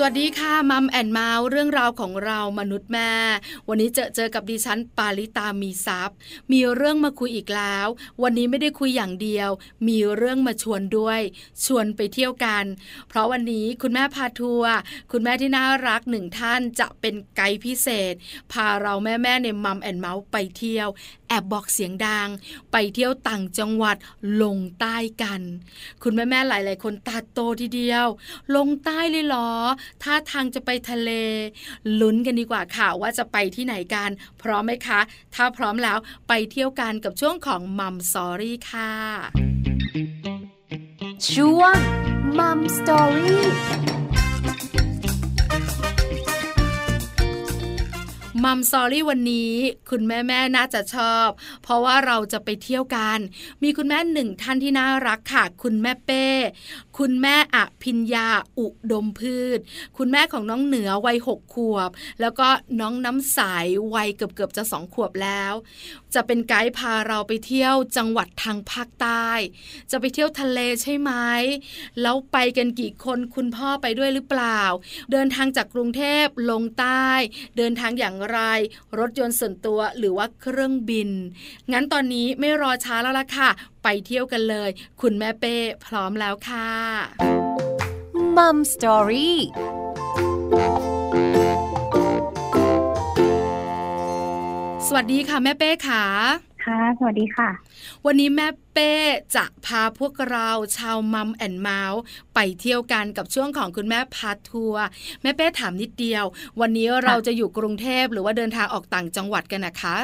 สวัสดีค่ะ Mom and Mouth เรื่องราวของเรามนุษย์แม่ วันนี้เจอเจอกับดิฉันปาริตามีซัพ์มีเรื่องมาคุยอีกแล้ว วันนี้ไม่ได้คุยอย่างเดียว มีเรื่องมาชวนด้วย ชวนไปเที่ยวกัน เพราะวันนี้คุณแม่พาทัวร์คุณแม่ที่น่ารักหนึ่งท่านจะเป็นไกด์พิเศษ พาเราแม่แม่ใน Mom and Mouth ไปเที่ยว แอบบอกเสียงดัง ไปเที่ยวต่างจังหวัดลงใต้กัน คุณแม่แม่หลาย ๆ คนตาโตทีเดียว ลงใต้เลยเหรอท่าทางจะไปทะเล ลุ้นกันดีกว่าค่ะว่าจะไปที่ไหนกัน พร้อมไหมคะ ถ้าพร้อมแล้วไปเที่ยวกันกับช่วงของ Mom Story ค่ะช่วง Mom Storyมัมซอรี่วันนี้ คุณแม่แม่น่าจะชอบ เพราะว่าเราจะไปเที่ยวกัน มีคุณแม่หนึ่งท่านที่น่ารักค่ะ คุณแม่เป้ คุณแม่อภิญญาอุดมพืช คุณแม่ของน้องเหนือวัยหกขวบ แล้วก็น้องน้ำใสวัยเกือบเกือบจะสองขวบแล้ว จะเป็นไกด์พาเราไปเที่ยวจังหวัดทางภาคใต้ จะไปเที่ยวทะเลใช่ไหมแล้วไปกันกี่คนคุณพ่อไปด้วยหรือเปล่า เดินทางจากกรุงเทพลงใต้ เดินทางอย่างไร รถยนต์ส่วนตัวหรือว่าเครื่องบิน งั้นตอนนี้ไม่รอช้าแล้วล่ะค่ะ ไปเที่ยวกันเลย คุณแม่เป้พร้อมแล้วค่ะมัมสตอรี่สวัสดีค่ะแม่เป้ค่ะค่ะ สวัสดีค่ะ วันนี้แม่เป้จะพาพวกเราชาวมัมแอนเมาส์ไปเที่ยวกันกับช่วงของคุณแม่พาทัวร์แม่เป้ถามนิดเดียว วันนี้เราจะอยู่กรุงเทพหรือว่าเดินทางออกต่างจังหวัดกันนะคะ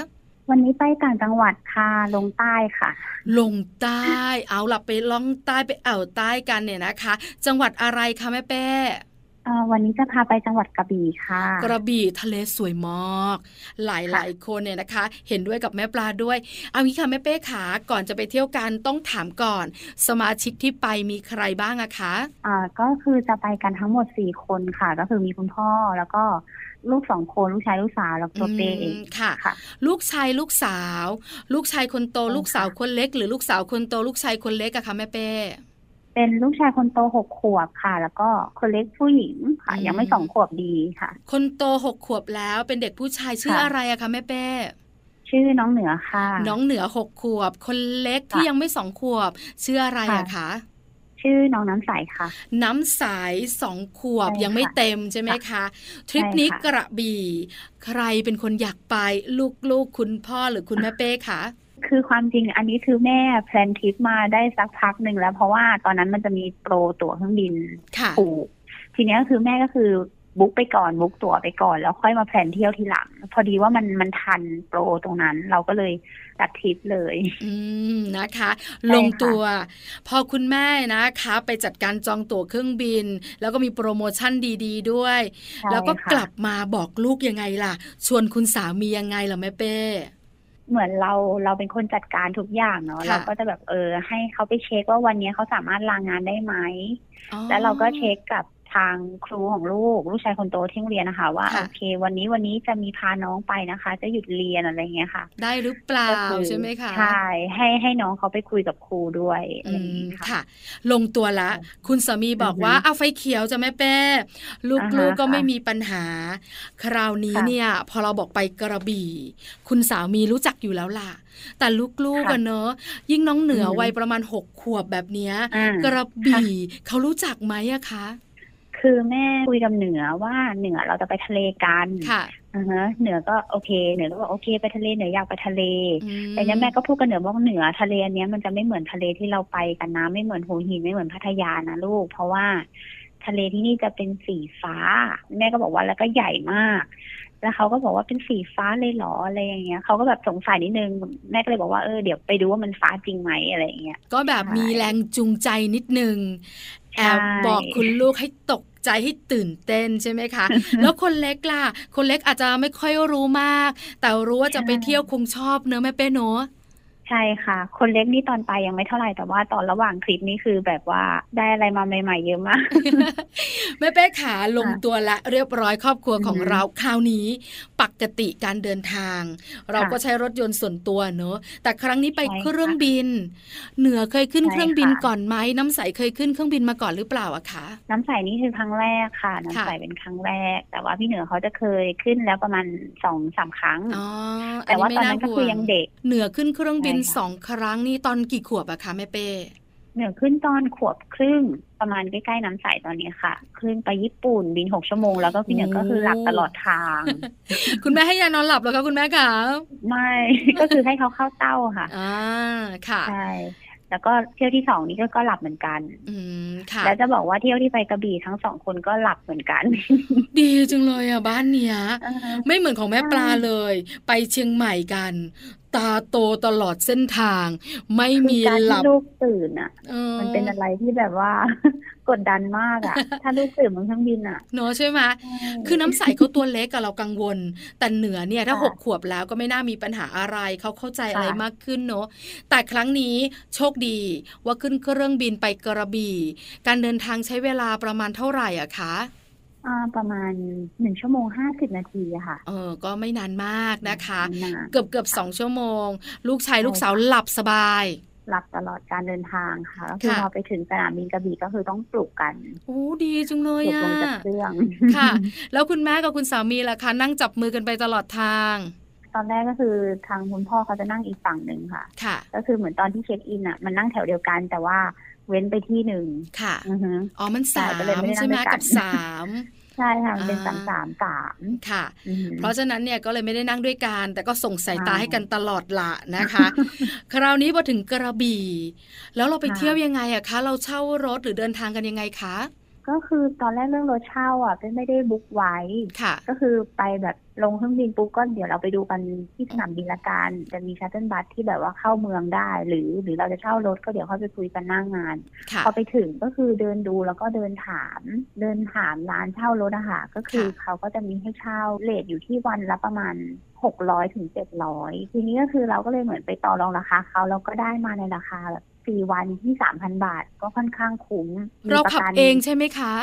วันนี้ไปต่างจังหวัดค่ะลงใต้ค่ะ ลงใต้เอาหลับไปล่องใต้ไปอ่าวใต้กันเนี่ยนะคะ จังหวัดอะไรคะแม่เป้วันนี้จะพาไปจังหวัดกระบี่ค่ะ กระบี่ทะเลสวยมาก หลายหลายคนเนี่ยนะคะ เห็นด้วยกับแม่ปลาด้วย เอางี้ค่ะแม่เป้ขาก่อนจะไปเที่ยวกันต้องถามก่อน สมาชิกที่ไปมีใครบ้างอะคะอ่าก็คือจะไปกันทั้งหมดสี่คนค่ะ ก็คือมีคุณพ่อแล้วก็ ลูกสองคนลูกชายลูกสาวแล้วตัวเป้เองค่ะค่ะ ลูกชายลูกสาว ลูกชายคนโตลูกสาวคนเล็ก หรือลูกสาวคนโตลูกชายคนเล็กอะคะแม่เป้เป็นลูกชายคนโตหกขวบค่ะ แล้วก็คนเล็กผู้หญิงค่ะ ยังไม่สองขวบดีค่ะ คนโตหกขวบแล้วเป็นเด็กผู้ชายชื่ออะไรอะคะแม่เป้ชื่อน้องเหนือค่ะ น้องเหนือหกขวบ คนเล็กที่ยังไม่สองขวบชื่ออะไรอะคะ ชื่อน้องน้ำใสค่ะ น้ำใสสองขวบยังไม่เต็มใช่ไหมคะ ทริปนี้กระบี่ ใครเป็นคนอยากไปลูกๆคุณพ่อหรือคุณแม่เป้คะคือความจริงอันนี้คือแม่แพลนทริปมาได้สักพักหนึ่งแล้ว เพราะว่าตอนนั้นมันจะมีโปรตั๋วเครื่องบินถูกทีนี้คือแม่ก็คือbook ไปก่อน book ตั๋วไปก่อน แล้วค่อยมา plan เที่ยวทีหลัง พอดีว่ามันมันทันโปรตรงนั้น เราก็เลย ตัดทริปเลย อืมนะคะ ลงตัว พอคุณแม่นะคะ ไปจัดการจองตั๋วเครื่องบิน แล้วก็มีโปรโมชั่นดี ๆ ด้วย แล้วก็กลับมาบอกลูกยังไงล่ะ ชวนคุณสามียังไงล่ะแม่เป้เหมือนเราเราเป็นคนจัดการทุกอย่างเนาะเราก็จะแบบเออ ให้เขาไปเช็คว่าวันนี้เขาสามารถลางงานได้ไหมแล้วเราก็เช็คกับ ทางครูของลูก ลูกชายคนโตที่เรียนนะคะ ว่าโอเค วันนี้วันนี้จะมีพาน้องไปนะคะ จะหยุดเรียนอะไรเงี้ยค่ะ ได้หรือเปล่าใช่ไหมคะใช่ให้ให้น้องเขาไปคุยกับครูด้วยอืมค่ะ ลงตัวละ คุณสามีบอกว่าเอาไฟเขียวจะแม่แป้ลูกๆกก็ไม่มีปัญหา คราวนี้เนี่ย พอเราบอกไปกระบี่ คุณสามีรู้จักอยู่แล้วล่ะแต่ลูกๆกันเนอะยิ่งน้องเหนือวัยประมาณหกขวบแบบเนี้ยกระบี่เขารู้จักไหมอะคะ คือแม่คุยกับเหนือว่าเหนือเราจะไปทะเลกันค่ะอือฮะเหนือก็โอเคเหนือก็บอกโอเคไปทะเลเหนืออยากไปทะเลแต่เนี้ยแม่ก็พูดกับเหนือว่าเหนือทะเลอันนี้มันจะไม่เหมือนทะเลที่เราไปกันนะไม่เหมือนหัวหินไม่เหมือนพัทยานะลูก เพราะว่าทะเลที่นี่จะเป็นสีฟ้า แม่ก็บอกว่าแล้วก็ใหญ่มาก แล้วเขาก็บอกว่าเป็นสีฟ้าเลยเหรออะไรอย่างเงี้ยเขาก็แบบสงสัยนิดนึงแม่ก็เลยบอกว่าเออเดี๋ยวไปดูว่ามันฟ้าจริงไหมอะไรอย่างเงี้ยก็แบบมีแรงจูงใจนิดนึงแอบบอกคุณลูกให้ตก ใจให้ตื่นเต้นใช่ไหมคะ แล้วคนเล็กล่ะ คนเล็กอาจจะไม่ค่อยรู้มาก แต่รู้ว่าจะไปเที่ยวคงชอบเนอะแม่เป้เนอะ ใช่ค่ะ คนเล็กนี่ตอนไปยังไม่เท่าไหร่แต่ว่าตอนระหว่างทริปนี่คือแบบว่าได้อะไรมาใหม่ๆเยอะมากแม่เป้ขาลงตัวละเรียบร้อยครอบครัวของเราคราวนี้ไปกติการเดินทาง เราก็ใช้รถยนต์ส่วนตัวเนอะแต่ครั้งนี้ไปเครื่องบิน เหนือเคยขึ้นเครื่องบินก่อนไหมน้ำใสเคยขึ้นเครื่องบินมาก่อนหรือเปล่าอะคะน้ำใสนี่คือครั้งแรกค่ะ น้ำใสเป็นครั้งแรก แต่ว่าพี่เหนือเขาจะเคยขึ้นแล้วประมาณสองสามครั้งแต่ว่าตอนนั้นก็คือยังเด็กเหนือขึ้นเครื่องบินสองครั้งนี่ตอนกี่ขวบอะคะแม่เป้เหนือขึ้นตอนขวบครึ่งประมาณใกล้ๆน้ำใสตอนนี้ค่ะขึ้นไปญี่ปุ่นบินหกชั่วโมงแล้วก็พี่เหนือก็คือหลับตลอดทาง คุณแม่ให้ยานอนหลับแล้วคะคุณแม่คะไม่ก็คือให้เขาเข้าเต้าค่ะอ่าค่ะใช่แล้วก็เที่ยวที่สองนี้ก็ก็หลับเหมือนกัน อืมค่ะ แล้วจะบอกว่าเที่ยวที่ไปกระบี่ทั้งสองคนก็หลับเหมือนกัน ดีจังเลยอะบ้านเนี้ย ไม่เหมือนของแม่ปลาเลย ไปเชียงใหม่กัน ตาโตตลอดเส้นทาง ไม่มีหลับลูกตื่นอะมันเป็นอะไรที่แบบว่ากดดันมากอะ ถ้าลูกตื่นบนเครื่องบินอะเนาะใช่ไหมคือน้ำใสเขาตัวเล็กกับเรากังวล แต่เหนือเนี่ยถ้าหกขวบแล้วก็ไม่น่ามีปัญหาอะไรเขาเข้าใจอะไรมากขึ้นเนาะแต่ครั้งนี้โชคดีว่าขึ้นเครื่องบินไปกระบี่ การเดินทางใช้เวลาประมาณเท่าไหร่อะคะ ประมาณหนึ่งชั่วโมงห้าสิบนาทีค่ะ เออ ก็ไม่นานมากนะคะเกือบเกือบสองชั่วโมง ลูกชายลูกสาวหลับสบาย หลับตลอดการเดินทางค่ะก็คือพอไปถึงสนามบินกระบี่ก็คือต้องปลุกกันโอ้ดีจังเลยอะ ลงจากเครื่อง ค่ะ แล้วคุณแม่กับคุณสามีล่ะคะ นั่งจับมือกันไปตลอดทางตอนแรกก็คือทางคุณพ่อเขาจะนั่งอีกฝั่งหนึ่งค่ะ ค่ะ ก็คือเหมือนตอนที่เช็คอินอะ มันนั่งแถวเดียวกันแต่ว่า เว้นไปที่หนึ่งค่ะอ๋อมันสามใช่ไหมกับสามใช่ค่ะเป็นสามสามสามค่ะ เพราะฉะนั้นเนี่ยก็เลยไม่ได้นั่งด้วยกัน แต่ก็ส่งสายตาให้กันตลอดละนะคะ คราวนี้พอถึงกระบี่ แล้วเราไปเที่ยวยังไงอะคะ เราเช่ารถหรือเดินทางกันยังไงคะ ก็คือตอนแรกเรื่องรถเช่าอะเป็นไม่ได้บุ๊กไว้ค่ะก็คือไปแบบลงเครื่องบินปุ๊บก็เดี๋ยวเราไปดูกันที่สนามบินละกันจะมีชัตเติลบัสที่แบบว่าเข้าเมืองได้ หรือหรือเราจะเช่ารถก็เดี๋ยวเขาไปคุยกันหน้างงาน พอไปถึงก็คือเดินดูแล้วก็เดินถาม เดินถามร้านเช่ารถอะค่ะก็คือเขาก็จะมีให้เช่าเลทอยู่ที่วันละประมาณหกร้อยถึงเจ็ดร้อยทีนี้ก็คือเราก็เลยเหมือนไปต่อรองราคาเขาแล้วก็ได้มาในราคาแบบ สี่วันที่สามพันบาท ก็ค่อนข้างคุ้มเราขับเองใช่ไหมคะ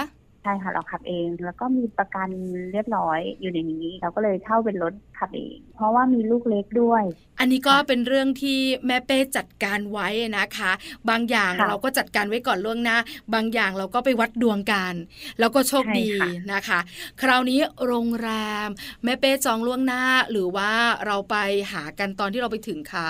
ใช่ค่ะเราขับเองแล้วก็มีประกันเรียบร้อยอยู่ในนี้ เราก็เลยเช่าเป็นรถขับเอง เพราะว่ามีลูกเล็กด้วย อันนี้ก็เป็นเรื่องที่แม่เป้จัดการไว้นะคะ บางอย่างเราก็จัดการไว้ก่อนล่วงหน้า บางอย่างเราก็ไปวัดดวงกัน แล้วก็โชคดีนะคะ คราวนี้โรงแรมแม่เป้จองล่วงหน้าหรือว่าเราไปหากันตอนที่เราไปถึงคะ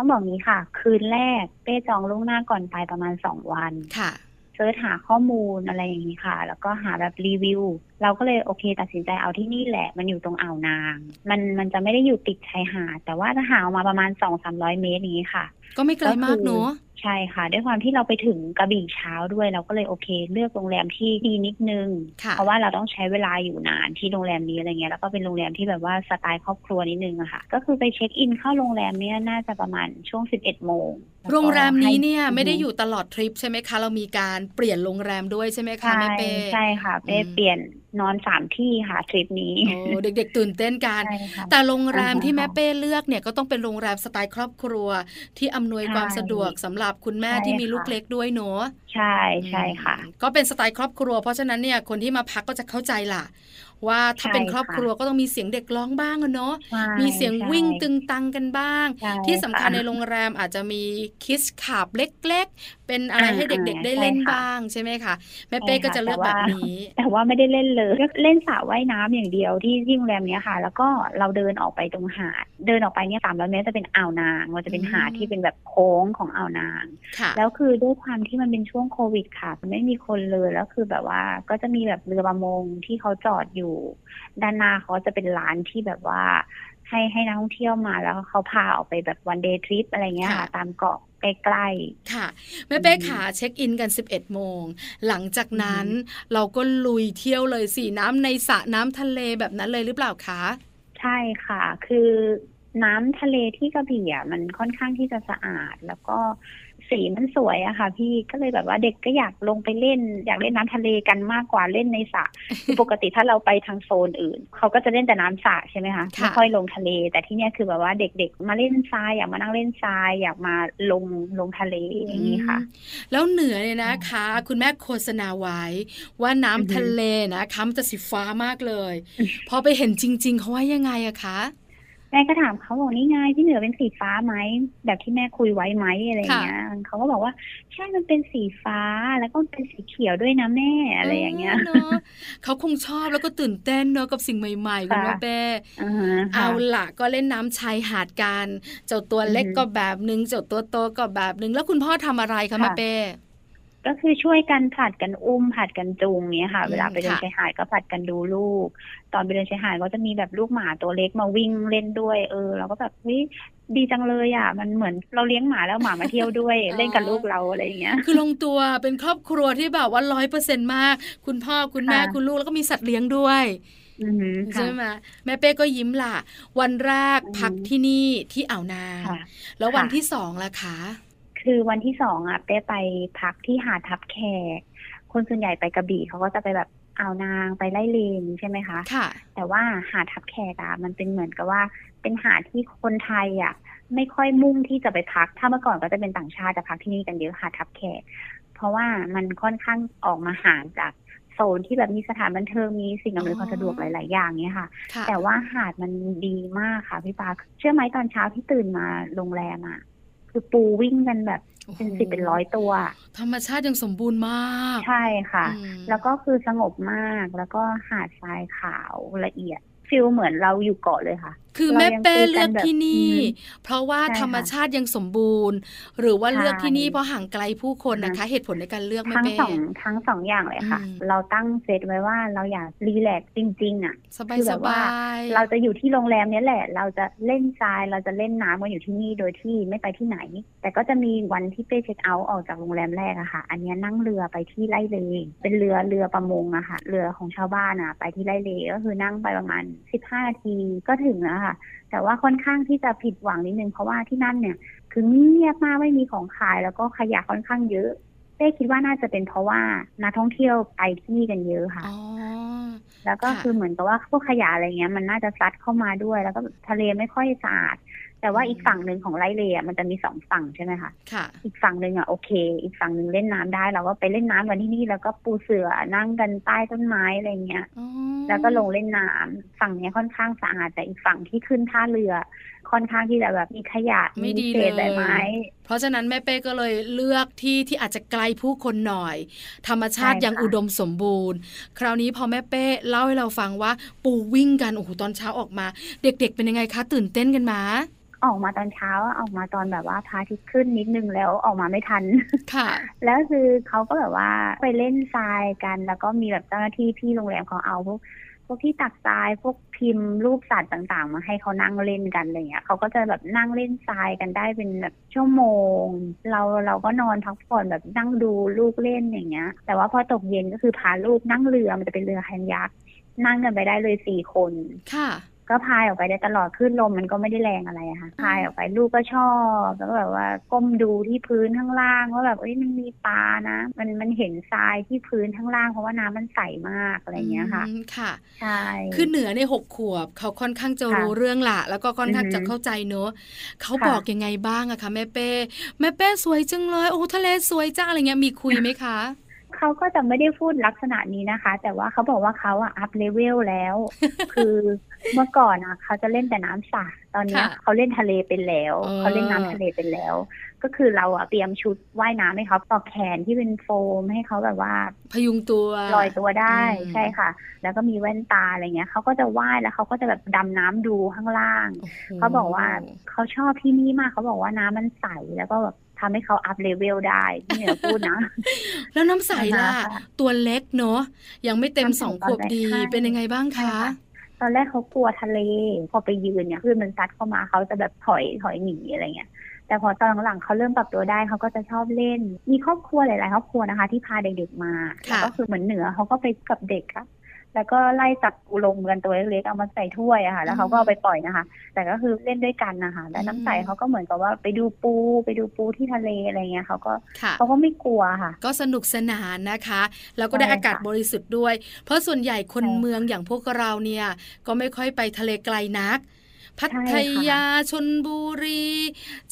ต้องบอกนี้ค่ะ คืนแรกเป้จองล่วงหน้าก่อนไปประมาณสองวันค่ะซิร์ชหาข้อมูลอะไรอย่างนี้ค่ะ แล้วก็หาแบบรีวิว เราก็เลยโอเค ตัดสินใจเอาที่นี่แหละ มันอยู่ตรงอ่าวนาง มันมันจะไม่ได้อยู่ติดชายหาดแต่ว่าถ้าหาออกมาประมาณสองสามร้อยเมตรนี้ค่ะ ก็ไม่ไกลมากเนอะ ใช่ค่ะ ด้วยความที่เราไปถึงกระบี่เช้าด้วยเราก็เลยโอเค เลือกโรงแรมที่ดีนิดนึงเพราะว่าเราต้องใช้เวลาอยู่นานที่โรงแรมนี้อะไรเงี้ยแล้วก็เป็นโรงแรมที่แบบว่าสไตล์ครอบครัวนิดนึงอะค่ะ ก็คือไปเช็คอินเข้าโรงแรมเนี้ยน่าจะประมาณช่วงสิบเอ็ดโมงโรงแรมนี้เนี่ยไม่ได้อยู่ตลอดทริปใช่ไหมคะ เรามีการเปลี่ยนโรงแรมด้วยใช่ไหมคะแม่เป้ใช่ค่ะเป้เปลี่ยน นอนสามที่ค่ะทริปนี้โอ้เด็กๆตื่นเต้นกัน แต่โรงแรมที่แม่เป้เลือกเนี่ยก็ต้องเป็นโรงแรมสไตล์ครอบครัว ที่อำนวยความสะดวกสำหรับคุณแม่ที่มีลูกเล็กด้วยเนาะใช่ใช่ค่ะ ก็เป็นสไตล์ครอบครัว เพราะฉะนั้นเนี่ยคนที่มาพักก็จะเข้าใจล่ะ ว่าถ้าเป็นครอบครัวก็ต้องมีเสียงเด็กร้องบ้างเนาะมีเสียงวิ่งตึงตังกันบ้าง ที่สำคัญในโรงแรมอาจจะมีคิสขับเล็ก ๆ เป็นอะไรให้เด็กๆ ได้เล่นบ้างใช่ไหมคะแม่เป้ก็จะเลือกแบบนี้ แต่ว่าไม่ได้เล่นเลยก็เล่นสระว่ายน้ำอย่างเดียวที่ที่โรงแรมเนี้ยค่ะ แล้วก็เราเดินออกไปตรงหาดเดินออกไปเนี่ยสามร้อยเมตรจะเป็นอ่าวนางมันจะเป็นหาดที่เป็นแบบโค้งของอ่าวนาง แล้วคือด้วยความที่มันเป็นช่วงโควิดค่ะมันไม่มีคนเลยแล้วคือแบบว่าก็จะมีแบบเรือประมงที่เขาจอดอยู่ด้านหน้าเขาจะเป็นร้านที่แบบว่า ให้ให้นักท่องเที่ยวมาแล้วเขาพาออกไปแบบวันเดย์ทริปอะไรเงี้ยค่ะตามเกาะใกล้ๆ ค่ะ แม่เป้ขาเช็คอินกัน 11 โมง หลังจากนั้นเราก็ลุยเที่ยวเลยสีน้ำในสระน้ำทะเลแบบนั้นเลยหรือเปล่าคะ ใช่ค่ะ คือ น้ำทะเลที่กระบี่อะมันค่อนข้างที่จะสะอาด แล้วก็สีมันสวยอะค่ะ พี่ก็เลยแบบว่าเด็กก็อยากลงไปเล่น อยากเล่นน้ำทะเลกันมากกว่าเล่นในสระคือปกติถ้าเราไปทางโซนอื่น เขาก็จะเล่นแต่น้ำสระใช่ไหมคะไม่ค่อยลงทะเล แต่ที่เนี้ยคือแบบว่าเด็กๆ มาเล่นทรายอยากมานั่งเล่นทรายอยากมาลงลงทะเลอย่างนี้ค่ะ แล้วเหนือเนี่ยนะคะ คุณแม่โฆษณาไว้ว่าน้ำทะเลนะคะมันจะสีฟ้ามากเลย พอไปเห็นจริง ๆเขาว่ายังไงอะคะ แม่ก็ถามเขาบอกนี่ไงที่เหนือเป็นสีฟ้าไหมแบบที่แม่คุยไว้ไหมอะไรเงี้ยเขาก็บอกว่าใช่มันเป็นสีฟ้าแล้วก็เป็นสีเขียวด้วยนะแม่อะไรอย่างเงี้ยเขาคงชอบแล้วก็ตื่นเต้นเนาะกับสิ่งใหม่ๆคุณแม่เป้เอาละก็เล่นน้ำชายหาดกัน เจ้าตัวเล็กก็แบบนึงเจ้าตัวโตก็แบบนึงแล้วคุณพ่อทำอะไรคะแม่เป้ ก็คือช่วยกันผัดกันอุ้มผัดกันจูงเนี้ยค่ะ เวลาไปเดินชายหาดก็ผัดกันดูลูก ตอนไปเดินชายหาดก็จะมีแบบลูกหมาตัวเล็กมาวิ่งเล่นด้วย เออเราก็แบบเฮ้ยดีจังเลยอะ มันเหมือนเราเลี้ยงหมาแล้วหมามาเที่ยวด้วย เล่นกับลูกเราอะไรอย่างเงี้ย คือลงตัวเป็นครอบครัวที่แบบว่าร้อยเปอร์เซ็นมาก คุณพ่อคุณแม่คุณลูกแล้วก็มีสัตว์เลี้ยงด้วยใช่ไหมแม่เป้ก็ยิ้มล่ะ วันแรกพักที่นี่ที่อ่าวนางแล้ววันที่สองล่ะคะ คือวันที่สองอะเป้ไปพักที่หาดทับแขก คนส่วนใหญ่ไปกระบี่เขาก็จะไปแบบอ่าวนางไปไล่เลนใช่ไหมคะค่ะ แต่ว่าหาดทับแขกอะมันเป็นเหมือนกับว่าเป็นหาดที่คนไทยอะไม่ค่อยมุ่งที่จะไปพัก ถ้าเมื่อก่อนก็จะเป็นต่างชาติจะพักที่นี่กันเยอะหาดทับแขก เพราะว่ามันค่อนข้างออกมาห่างจากโซนที่แบบมีสถานบันเทิงมีสิ่งอำนวยความสะดวกหลาย ๆ อย่างเนี้ยค่ะ แต่ว่าหาดมันดีมากค่ะพี่ปาเชื่อไหมตอนเช้าที่ตื่นมาโรงแรมอะ คือปูวิ่งกันแบบเป็นสิบเป็นร้อยตัว ธรรมชาติยังสมบูรณ์มาก ใช่ค่ะ แล้วก็คือสงบมากแล้วก็หาดทรายขาวละเอียดฟิลเหมือนเราอยู่เกาะเลยค่ะ คือแม่เป้เลือกที่นี่ เพราะว่าธรรมชาติยังสมบูรณ์ หรือว่าเลือกที่นี่เพราะห่างไกลผู้คนนะคะ เหตุผลในการเลือกแม่เป้ทั้งสองทั้งสองอย่างเลยค่ะ เราตั้งเซตไว้ว่าเราอยากรีแลกจริง ๆ อะสบายสบายเราจะอยู่ที่โรงแรมนี้แหละ เราจะเล่นทรายเราจะเล่นน้ำกันอยู่ที่นี่โดยที่ไม่ไปที่ไหน แต่ก็จะมีวันที่เป้เช็คเอาท์ออกจากโรงแรมแรกอะค่ะ อันนี้นั่งเรือไปที่ไร่เลเป็นเรือเรือประมงอะค่ะ เรือของชาวบ้านอะไปที่ไร่เลก็คือนั่งไปประมาณสิบห้านาทีก็ถึงแล้วค่ะ แต่ว่าค่อนข้างที่จะผิดหวังนิดนึงเพราะว่าที่นั่นเนี่ย คือเงียบมากไม่มีของขาย แล้วก็ขยะค่อนข้างเยอะเต้คิดว่าน่าจะเป็นเพราะว่านักท่องเที่ยวไปที่นี่กันเยอะค่ะแล้วก็คือเหมือนกับว่าพวกขยะอะไรเงี้ย มันน่าจะซัดเข้ามาด้วย แล้วก็ทะเลไม่ค่อยสะอาด แต่ว่าอีกฝั่งหนึ่งของไร่เลอะมันจะมีสองฝั่งใช่ไหมคะค่ะ อีกฝั่งหนึ่งอะโอเค อีกฝั่งหนึ่งเล่นน้ำได้ เราก็ไปเล่นน้ำกันที่นี่แล้วก็ปูเสือนั่งกันใต้ต้นไม้อะไรเงี้ยแล้วก็ลงเล่นน้ำฝั่งนี้ค่อนข้างสะอาดแต่อีกฝั่งที่ขึ้นท่าเรือ ค่อนข้างที่จะแบบมีขยะไม่ดีเลยใบไม้ เพราะฉะนั้นแม่เป้ก็เลยเลือกที่ที่อาจจะไกลผู้คนหน่อย ธรรมชาติยังอุดมสมบูรณ์ คราวนี้พอแม่เป้เล่าให้เราฟังว่าปูวิ่งกันโอ้โหตอนเช้าออกมา เด็ก ๆ เป็นยังไงคะ ตื่นเต้นกันมา ออกมาตอนเช้าออกมาตอนแบบว่าพระอาทิตย์ขึ้นนิดนึงแล้วออกมาไม่ทัน ค่ะ แล้วคือเขาก็แบบว่าไปเล่นทรายกัน แล้วก็มีแบบเจ้าหน้าที่ที่โรงแรมเขาเอาพวกพวกที่ตักทรายพวกพิมพ์รูปสัตว์ต่าง ๆ มาให้เขานั่งเล่นกันอะไรเงี้ยเขาก็จะแบบนั่งเล่นทรายกันได้เป็นแบบชั่วโมง เราเราก็นอนพักผ่อนแบบนั่งดูลูกเล่นอย่างเงี้ย แต่ว่าพอตกเย็นก็คือพาลูกนั่งเรือมันจะเป็นเรือแคนยักษ์นั่งกันไปได้เลยสี่คน ค่ะ ก็พายออกไปได้ตลอดขึ้นลมมันก็ไม่ได้แรงอะไรค่ะพายออกไปลูกก็ชอบแล้วก็แบบว่าก้มดูที่พื้นข้างล่างว่าแบบเอ้ยมันมีปลานะ มันมันเห็นทรายที่พื้นข้างล่างเพราะว่าน้ำมันใสมากอะไรเงี้ยค่ะค่ะใช่คือเหนือในหกขวบเขาค่อนข้างจะรู้เรื่องละแล้วก็ค่อนข้างจะเข้าใจเนอะเขาบอกยังไงบ้างอะคะแม่เป้แม่เป้สวยจังเลยโอ้ทะเลสวยจ้าอะไรเงี้ยมีคุยไหมคะ เขาก็จะไม่ได้พูดลักษณะนี้นะคะ แต่ว่าเขาบอกว่าเขาอะ up level แล้ว คือเมื่อก่อนอะเขาจะเล่นแต่น้ำสระตอนนี้เขาเล่นทะเลเป็นแล้วเขาเล่นน้ำทะเลเป็นแล้ว ก็คือเราอะเตรียมชุดว่ายน้ำให้เขาปลอกแขนที่เป็นโฟมให้เขาแบบว่า พยุงตัวลอยตัวได้ใช่ค่ะ แล้วก็มีแว่นตาอะไรเงี้ยเขาก็จะว่ายแล้วเขาก็จะแบบดำน้ำดูข้างล่างเขาบอกว่าเขาชอบที่นี่มากเขาบอกว่าน้ำมันใสแล้วก็แบบ ทำให้เขา up level ได้ที่เหนือพูดนะ แล้วน้ำใสล่ะ ตัวเล็กเนาะยังไม่เต็มสองขวบดีเป็นยังไงบ้างคะตอนแรกเขากลัวทะเล พอไปยืนเนี่ยคลื่นมันซัดเข้ามาเขาจะแบบถอยถอยหนีอะไรเงี้ยแต่พอตอนหลังเขาเริ่มปรับตัวได้เขาก็จะชอบเล่น มีครอบครัวหลาย ๆ ครอบครัวนะคะ ที่พาเด็ก ๆ มาแล้วก็คือเหมือนเหนือเขาก็ไปกับเด็กอะ แล้วก็ไล่จับอุลงกันตัวเล็กๆเอามาใส่ถ้วยอะค่ะ แล้วเขาก็เอาไปปล่อยนะคะ แต่ก็คือเล่นด้วยกันนะคะแล้วน้ำใสเขาก็เหมือนกับว่าไปดูปู ไปดูปูที่ทะเลอะไรเงี้ยเขาก็เขาก็ไม่กลัวค่ะ ก็สนุกสนานนะคะ แล้วก็ได้อากาศบริสุทธิ์ด้วย เพราะส่วนใหญ่คนเมืองอย่างพวกเราเนี่ย ก็ไม่ค่อยไปทะเลไกลนัก พัทยาชนบุรี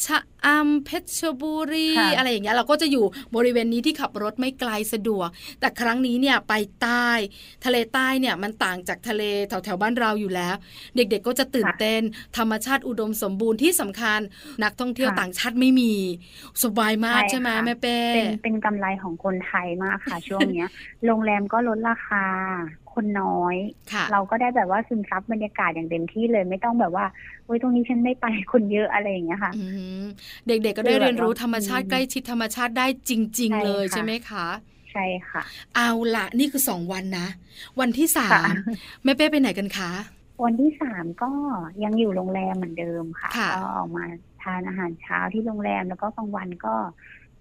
ชะอำเพชรบุรี อะไรอย่างเงี้ยเราก็จะอยู่บริเวณนี้ที่ขับรถไม่ไกลสะดวก แต่ครั้งนี้เนี่ยไปใต้ ทะเลใต้เนี่ยมันต่างจากทะเลแถวแถวบ้านเราอยู่แล้ว เด็กๆก็จะตื่นเต้น ธรรมชาติอุดมสมบูรณ์ที่สำคัญ นักท่องเที่ยวต่างชาติไม่มี สบายมากใช่ไหมแม่เป้เป็นเป็นกำไรของคนไทยมากค่ะ ช่วงเนี้ย โรงแรมก็ลดราคา คนน้อยเราก็ได้แบบว่าซึมซับบรรยากาศอย่างเต็มที่เลย ไม่ต้องแบบว่าเฮ้ยตรงนี้ฉันไม่ไปคนเยอะอะไรอย่างเงี้ยค่ะเด็กๆก็ได้เรียนรู้ธรรมชาติใกล้ชิดธรรมชาติได้จริง ๆ เลยใช่ไหมคะ ใช่ค่ะ เอาละนี่คือสองวันนะ วันที่สามแม่เป้ไปไหนกันคะ วันที่สามก็ยังอยู่โรงแรมเหมือนเดิมค่ะก็ออกมาทานอาหารเช้าที่โรงแรมแล้วก็กลางวันก็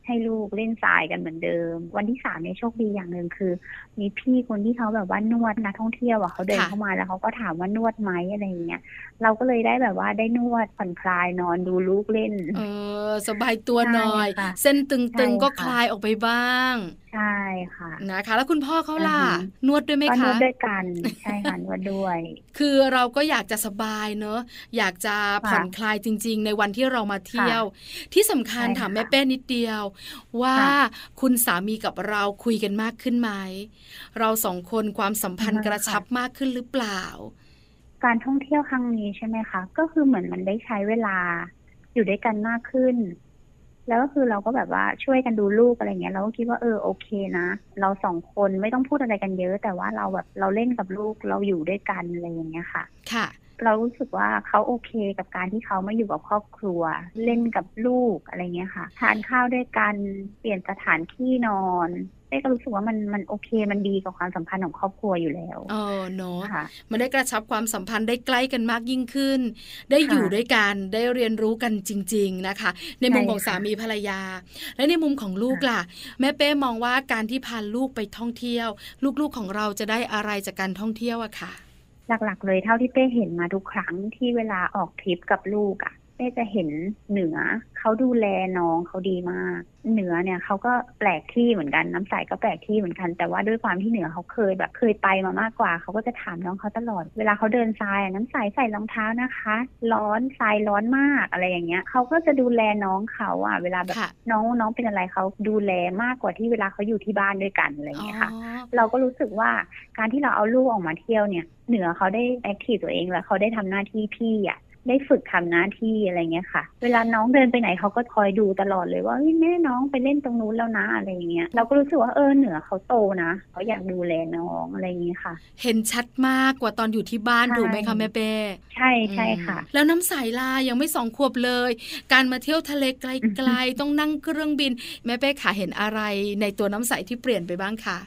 ให้ลูกเล่นทรายกันเหมือนเดิม วันที่สามเนี่ยโชคดีอย่างหนึ่งคือ มีพี่คนที่เขาแบบว่านวดนักท่องเที่ยวอะเขาเดินเข้ามาแล้วเขาก็ถามว่านวดไหมอะไรเงี้ยเราก็เลยได้แบบว่าได้นวดผ่อนคลายนอนดูลูกเล่น เออ สบายตัวหน่อย เส้นตึงๆก็คลายออกไปบ้างใช่ค่ะนะคะ แล้วคุณพ่อเขาล่ะนวดด้วยไหมคะนวดด้วยกันใช่ค่ะนวดด้วย คือเราก็อยากจะสบายเนอะอยากจะผ่อนคลายจริง ๆ ในวันที่เรามาเที่ยว ที่สำคัญถามแม่เป้นิดเดียว ว่าคุณสามีกับเราคุยกันมากขึ้นไหมเราสองคนความสัมพันธ์กระชับมากขึ้นหรือเปล่า การท่องเที่ยวครั้งนี้ใช่ไหมคะ ก็คือเหมือนมันได้ใช้เวลาอยู่ด้วยกันมากขึ้น แล้วก็คือเราก็แบบว่าช่วยกันดูลูกอะไรเงี้ยเราก็คิดว่าเออโอเคนะ เราสองคนไม่ต้องพูดอะไรกันเยอะ แต่ว่าเราแบบเราเล่นกับลูกเราอยู่ด้วยกันอะไรอย่างเงี้ยค่ะ ค่ะ เรารู้สึกว่าเขาโอเคกับการที่เขามาอยู่กับครอบครัว เล่นกับลูกอะไรเงี้ยค่ะ ทานข้าวด้วยกันเปลี่ยนสถานที่นอนเต้ก็รู้สึกว่ามันมันโอเคมันดีกับความสัมพันธ์ของครอบครัวอยู่แล้วเออเนาะมันได้กระชับความสัมพันธ์ได้ใกล้กันมากยิ่งขึ้น ได้อยู่ด้วยกันได้เรียนรู้กันจริง ๆนะคะ ในมุมของสามีภรรยา และในมุมของลูกล่ะ แม่เป้มองว่าการที่พาลูกไปท่องเที่ยว ลูกๆของเราจะได้อะไรจากการท่องเที่ยวอะค่ะ หลักๆ เลยเท่าที่เป้เห็นมาทุกครั้งที่เวลาออกทริปกับลูกอะ เป้จะเห็นเหนือเขาดูแลน้องเขาดีมาก เหนือเนี่ยเขาก็แปลกที่เหมือนกันน้ำใสก็แปลกที่เหมือนกัน แต่ว่าด้วยความที่เหนือเขาเคยแบบเคยไปมามากกว่าเขาก็จะถามน้องเขาตลอด เวลาเขาเดินทรายน้ำใสใส่รองเท้านะคะ ร้อนทรายร้อนมากอะไรอย่างเงี้ยเขาก็จะดูแลน้องเขาอะ เวลาแบบน้องน้องเป็นอะไรเขาดูแลมากกว่าที่เวลาเขาอยู่ที่บ้านด้วยกันอะไรอย่างเงี้ยค่ะ เราก็รู้สึกว่าการที่เราเอาลูกออกมาเที่ยวเนี่ยเหนือเขาได้แอคทีฟตัวเองแล้วเขาได้ทำหน้าที่พี่อะ ได้ฝึกทำหน้าที่อะไรเงี้ยค่ะ เวลาน้องเดินไปไหนเขาก็คอยดูตลอดเลยว่าแม่น้องไปเล่นตรงนู้นแล้วนะอะไรเงี้ยเราก็รู้สึกว่าเออเหนือเขาโตนะเขาอยากดูแลน้องอะไรเงี้ยค่ะ เห็นชัดมากกว่าตอนอยู่ที่บ้านถูกไหมคะแม่เป้ใช่ใช่ค่ะ แล้วน้ำใสลายังไม่สองขวบเลย การมาเที่ยวทะเลไกลๆต้องนั่งเครื่องบิน แม่เป้ขาเห็นอะไรในตัวน้ำใสที่เปลี่ยนไปบ้างคะ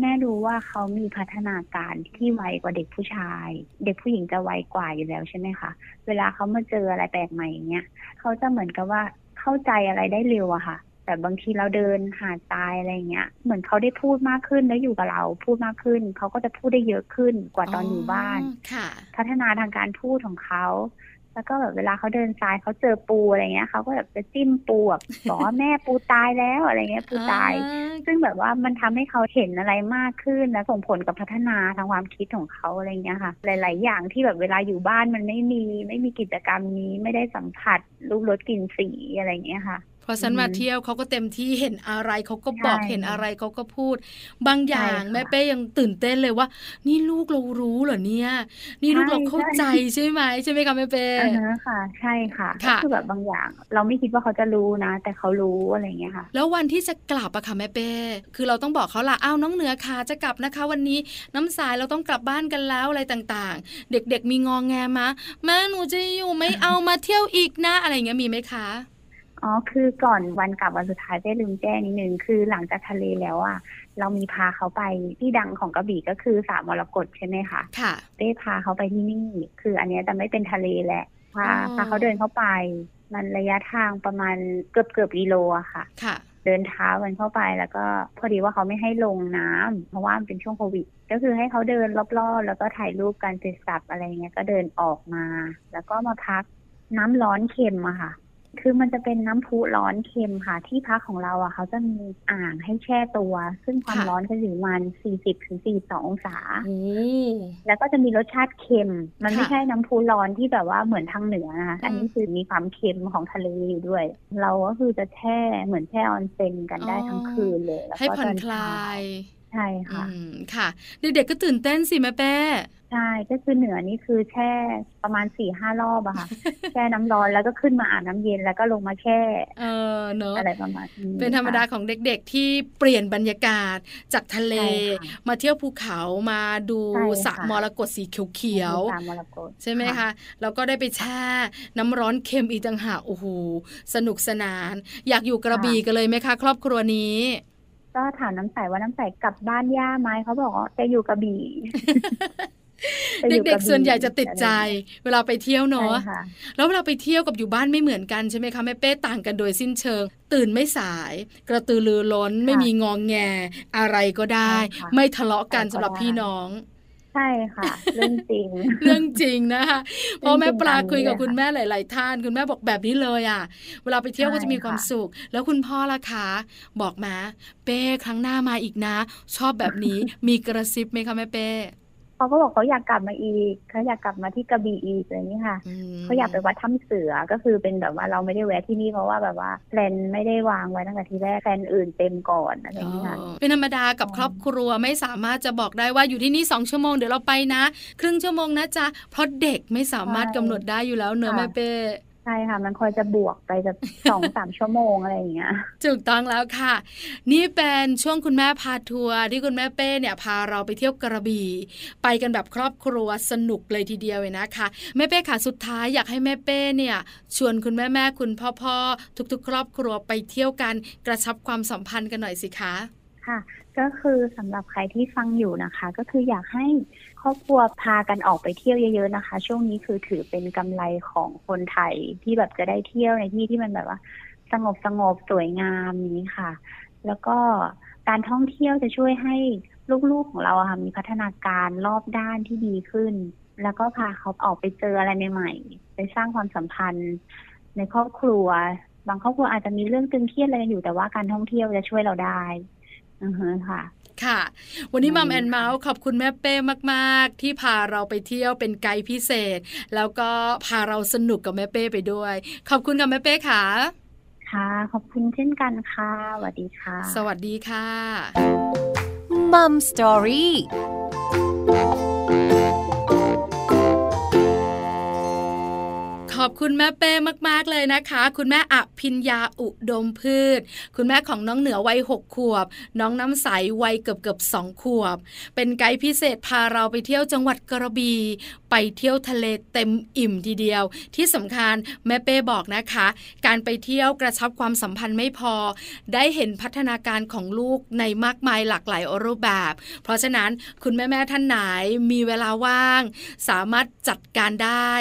แม่รู้ว่าเขามีพัฒนาการที่ไวกว่าเด็กผู้ชาย เด็กผู้หญิงจะไวกว่าอยู่แล้วใช่ไหมคะเวลาเขามาเจออะไรแปลกใหม่อย่างเงี้ยเขาจะเหมือนกับว่าเข้าใจอะไรได้เร็วอะค่ะ แต่บางทีเราเดินหาตายอะไรเงี้ย เหมือนเขาได้พูดมากขึ้นแล้วอยู่กับเราพูดมากขึ้น เขาก็จะพูดได้เยอะขึ้นกว่าตอนอยู่บ้านพัฒนาทางการพูดของเขา แล้วก็แบบเวลาเขาเดินทรายเขาเจอปูอะไรเงี้ยเขาก็แบบจะจิ้มปูแบบบอกว่าแม่ปูตายแล้วอะไรเงี้ยปูตาย ซึ่งแบบว่ามันทำให้เขาเห็นอะไรมากขึ้นและส่งผลกับพัฒนาทางความคิดของเขาอะไรเงี้ยค่ะ หลาย ๆ อย่างที่แบบเวลาอยู่บ้านมันไม่มี ไม่มีกิจกรรมนี้ไม่ได้สัมผัสรูปรสกลิ่นสีอะไรเงี้ยค่ะพ อฉันมาเที่ยวเขาก็เต็มที่เห็นอะไรเขาก็บอกเห็นอะไรเขาก็พูด บางอย่างแม่เป้ยังตื่นเต้นเลยว่า นี่ลูกเรารู้เหรอเนี่ย นี่ลูกเราเข้าใจใช่ไหมใช่ไหมคะแม่เป้ค่ะ ใช่ค่ะก็คือแบบบางอย่าง เราไม่คิดว่าเขาจะรู้นะ แต่เขารู้อะไรเงี้ยค่ะ แล้ววันที่จะกลับอะค่ะแม่เป้คือเราต้องบอกเขาละอ้าวน้องเหนือค่ะจะกลับนะคะ วันนี้น้ำสายเราต้องกลับบ้านกันแล้วอะไรต่างๆ เด็กๆมีงองแงมะแม่หนูจะอยู่ไม่เอามาเที่ยวอีกนะอะไรเงี้ยมีไหมคะ อ๋อ คือก่อนวันกลับวันสุดท้ายได้ลืมแจ้งนิดนึง คือหลังจากทะเลแล้วอะ เรามีพาเขาไปที่ดังของกระบี่ก็คือสามมรกตใช่ไหมคะ ค่ะได้พาเขาไปที่นี่ คืออันนี้จะไม่เป็นทะเลแหละ พาพาเขาเดินเข้าไป มันระยะทางประมาณเกือบเกือบกิโลอะค่ะ ค่ะ เดินเท้ากันเข้าไปแล้วก็พอดีว่าเขาไม่ให้ลงน้ำเพราะว่ามันเป็นช่วงโควิด ก็คือให้เขาเดินรอบๆ แล้วก็ถ่ายรูปกันเสร็จสับอะไรเงี้ย ก็เดินออกมา แล้วก็มาพักน้ำร้อนเค็มอะค่ะ คือมันจะเป็นน้ำพุร้อนเค็มค่ะ ที่พักของเราอะเขาจะมีอ่างให้แช่ตัว ซึ่งความค่ะร้อนก็อยู่ประมาณ40ถึง42องศาโอ้แล้วก็จะมีรสชาติเค็ม มันไม่ค่ะใช่น้ำพุร้อนที่แบบว่าเหมือนทางเหนือนะคะอันนี้คือมีความเค็มของทะเลอยู่ด้วย เราก็คือจะแช่เหมือนแช่ออนเซ็นกันได้ทั้งคืนเลย แล้วให้ก็ผ่อตนอนคลาเช้าย ใช่ค่ะอืมค่ะ เด็กๆก็ตื่นเต้นสิแม่เป้ ใช่ก็คือเหนือนี่คือแช่ประมาณสี่ห้ารอบอะค่ะ แช่น้ำร้อนแล้วก็ขึ้นมาอาบน้ำเย็นแล้วก็ลงมาแช่เออเนอะอะไรประมาณนี้เป็นธรรมดาค่ะของเด็กๆที่เปลี่ยนบรรยากาศจากทะเลใช่ค่ะมาเที่ยวภูเขามาดูใช่สระค่ะมรกตสีเขียวตามมรกตๆใช่ไหมคะแล้วก็ได้ไปแช่น้ำร้อนเค็มอีกต่างหากโอ้โหสนุกสนาน อยากอยู่กระบี่กันเลยไหมคะ ครอบครัวนี้ก็ถามน้ำใสว่าน้ำใสกลับบ้านย่าไหมเขาบอกว่าจะอยู่กระบี่จะอยู่ เด็กระๆบี่ส่วนใหญ่จะติดใจ เวลาไปเที่ยวใช่เนาะค่ะแล้วเวลาไปเที่ยวกับอยู่บ้านไม่เหมือนกันใช่ไหมคะแม่เป้ต่างกันโดยสิ้นเชิง ตื่นไม่สาย กระตือรือร้นไม่มีงองแง อะไรก็ได้ใช่ค่ะไม่ทะเลาะกันอะไรก็สำหรับได้พี่น้องใช่ค่ะ เรื่องจริง เรื่องจริงนะคะเพราะแม่ปลาจริงๆคุยกับตามนี้คุณแม่หลาย ๆ ท่าน คุณแม่บอกแบบนี้เลยอะ เวลาไปเที่ยวใช่ก็จะมีความค่ะสุข แล้วคุณพ่อล่ะคะ บอกมาเป้ครั้งหน้ามาอีกนะ ชอบแบบนี้มีกระซิบไหมคะแม่เป้ เขาก็บอกเขาอยากกลับมาอีกเขาอยากกลับมาที่กระบี่อีกอะไรอย่างนี้ค่ะอืมเขาอยากไปวัดถ้ำเสือก็คือเป็นแบบว่าเราไม่ได้แวะที่นี่เพราะว่าแบบว่าแพลนไม่ได้วางไว้ตั้งแต่ทีแรกแพลนอื่นเต็มก่อนอะไรอย่างนี้ค่ะอ๋อเป็นธรรมดากับอ๋อครอบครัวไม่สามารถจะบอกได้ว่าอยู่ที่นี่สองชั่วโมงเดี๋ยวเราไปนะ ครึ่งชั่วโมงนะจ๊ะเพราะเด็กไม่สามารถกำหนดได้อยู่แล้วเนอะค่ะแม่เป้ใช่ค่ะ มันควรจะบวกไปจะสองสามชั่วโมงอะไรอย่างเงี้ยถูกต้องแล้วค่ะ นี่เป็นช่วงคุณแม่พาทัวร์ที่คุณแม่เป้เนี่ยพาเราไปเที่ยวกระบี่ ไปกันแบบครอบครัวสนุกเลยทีเดียวเลยนะคะแม่เป้ค่ะสุดท้ายอยากให้แม่เป้เนี่ย ชวนคุณแม่แม่คุณพ่อพ่อทุก ๆ ครอบครัวไปเที่ยวกันกระชับความสัมพันธ์กันหน่อยสิคะค่ะ ก็คือสำหรับใครที่ฟังอยู่นะคะ ก็คืออยากให้ ครอบครัวพากันออกไปเที่ยวเยอะๆนะคะ ช่วงนี้คือถือเป็นกำไรของคนไทยที่แบบจะได้เที่ยวในที่ที่มันแบบว่า สงบสงบสวยงามนี้ค่ะ แล้วก็การท่องเที่ยวจะช่วยให้ลูกๆของเราค่ะมีพัฒนาการรอบด้านที่ดีขึ้น แล้วก็พาเขาออกไปเจออะไรใหม่ๆไปสร้างความสัมพันธ์ ในครอบครัว บางครอบครัวอาจจะมีเรื่องตึงเครียดอะไรอยู่แต่ว่าการท่องเที่ยวจะช่วยเราได้อือฮึค่ะ ค่ะ วันนี้อืมมัมแอนเมาส์ขอบคุณแม่เป้มากๆ ที่พาเราไปเที่ยวเป็นไกด์พิเศษ แล้วก็พาเราสนุกกับแม่เป้ไปด้วย ขอบคุณกับแม่เป้ค่ะค่ะ ขอบคุณเช่นกันค่ะสวัสดีค่ะ สวัสดีค่ะมัมสตอรี่ อบคุณแม่เป้มากๆเลยนะคะ คุณแม่อภิญญาอุดมพืช คุณแม่ของน้องเหนือวัยหกขวบ น้องน้ำใสวัยเกือบเกือบสองขวบ เป็นไกด์พิเศษพาเราไปเที่ยวจังหวัดกระบี่ไปเที่ยวทะเลเต็มอิ่มทีเดียว ที่สำคัญแม่เป้บอกนะคะ การไปเที่ยวกระชับความสัมพันธ์ไม่พอ ได้เห็นพัฒนาการของลูกในมากมายหลากหลายรูปแบบ เพราะฉะนั้นคุณแม่ๆท่านไหนมีเวลาว่าง สามารถจัดการได้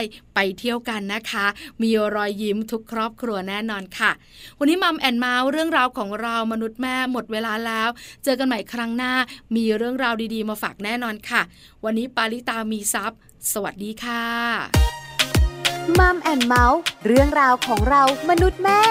ไปเที่ยวกันนะคะ มีรอยยิ้มทุกครอบครัวแน่นอนค่ะ วันนี้ Mom and Mouth เรื่องราวของเรามนุษย์แม่หมดเวลาแล้ว เจอกันใหม่ครั้งหน้า มีเรื่องราวดีๆ มาฝากแน่นอนค่ะ วันนี้ปาลิตามีซัพ์สวัสดีค่ะ Mom and Mouth เรื่องราวของเรามนุษย์แม่